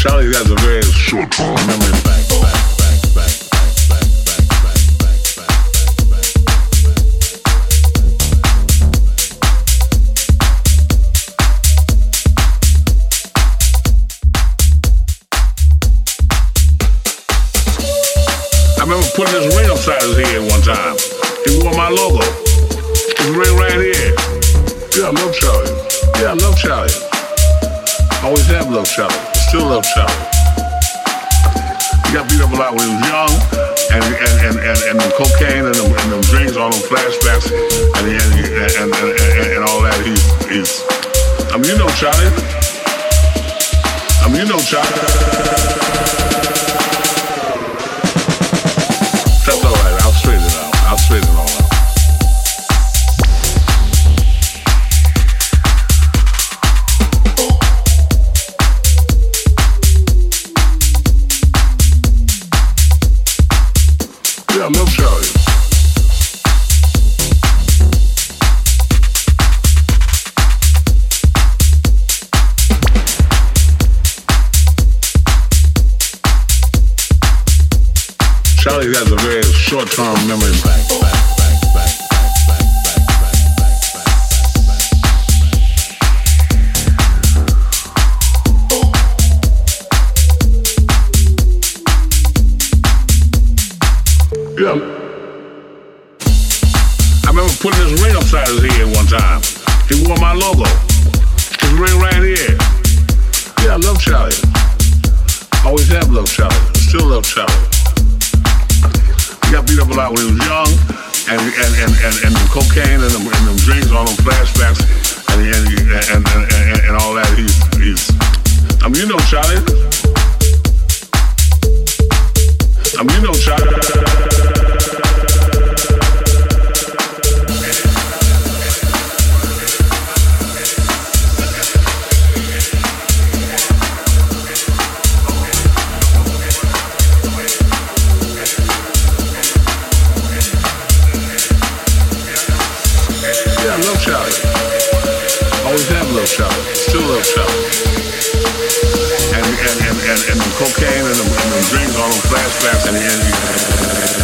Charlie's guys are very short on. back. I remember putting this ring on Charlie's head one time. He wore my logo. This ring right here. Yeah, I love Charlie. Yeah, I love Charlie. Always have loved Charlie still love Sally. He got beat up a lot when he was young, and and and and, and the cocaine and them, and drinks, all them flashbacks, and and and, and, and, and all that. He's he's. I mean, you know Charlie. I mean, you know Charlie. He has a very short-term memory back, back. Yeah. I remember putting this ring upside his head one time. He wore my logo. His ring right here. Yeah, I love Charlie. Always have loved Charlie. Still love Charlie talking when he was young and and and and, and the cocaine and them, and drinks, all them flashbacks and and and, and, and all that. He's he's. I mean, you know, Charlie. I mean, you know, Charlie. stuff, little stuff. And, and, and, and, and cocaine and, and, drinks all them flash flaps and, and, and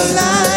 alive.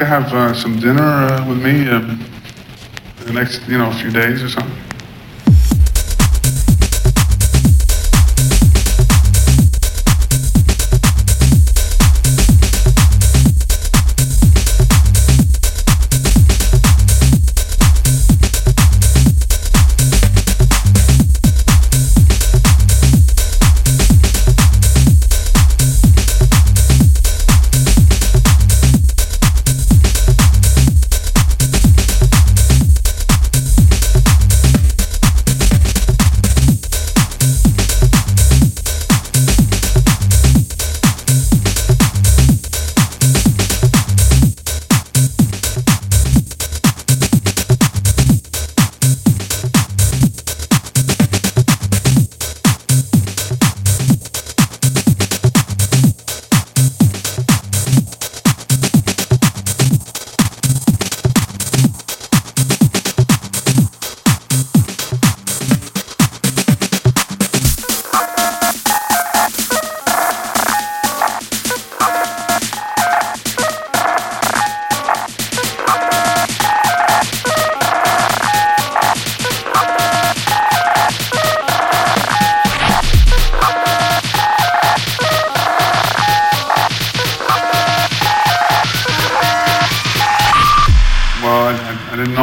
to have uh, some dinner uh, with me uh, in the next, you know, few days or something?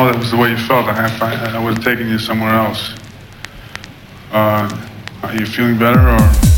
that was the way you felt, I, I, I would have taken you somewhere else. Uh, are you feeling better or?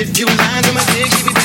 If you lying to my dick,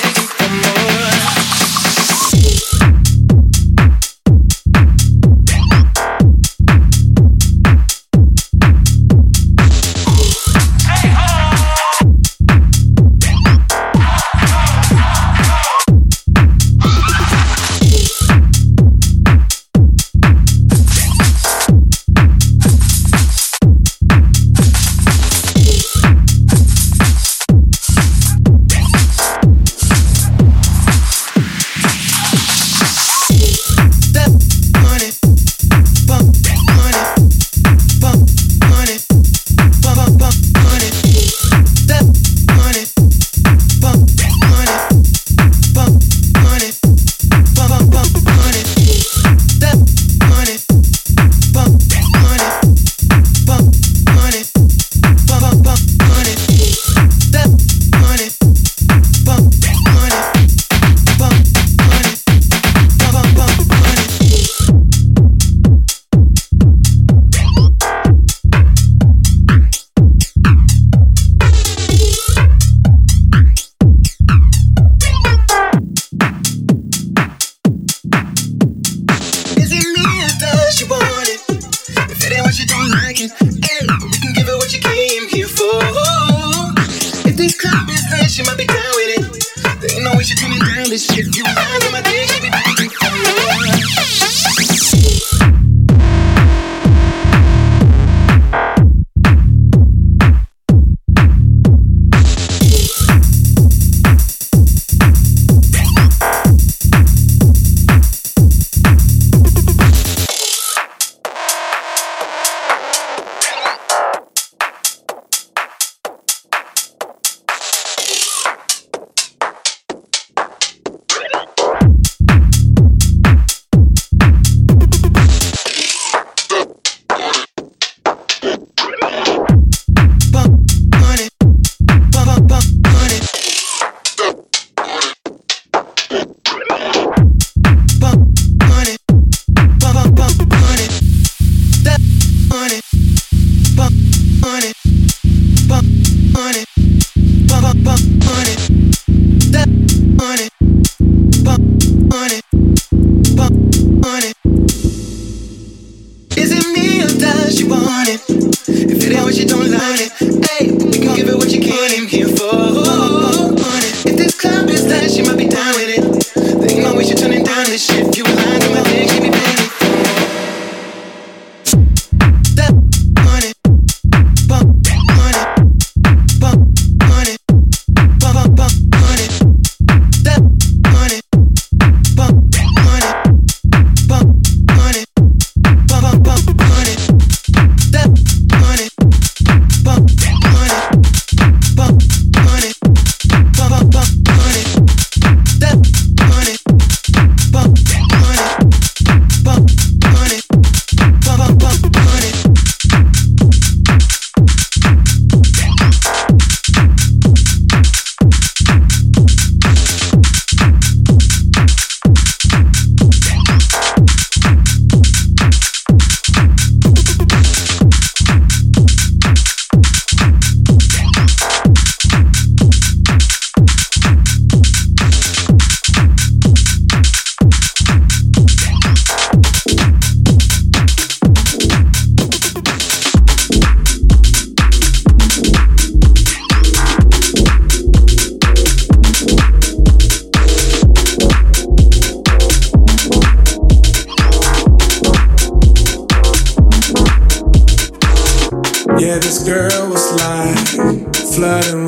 yeah, this girl was like flooding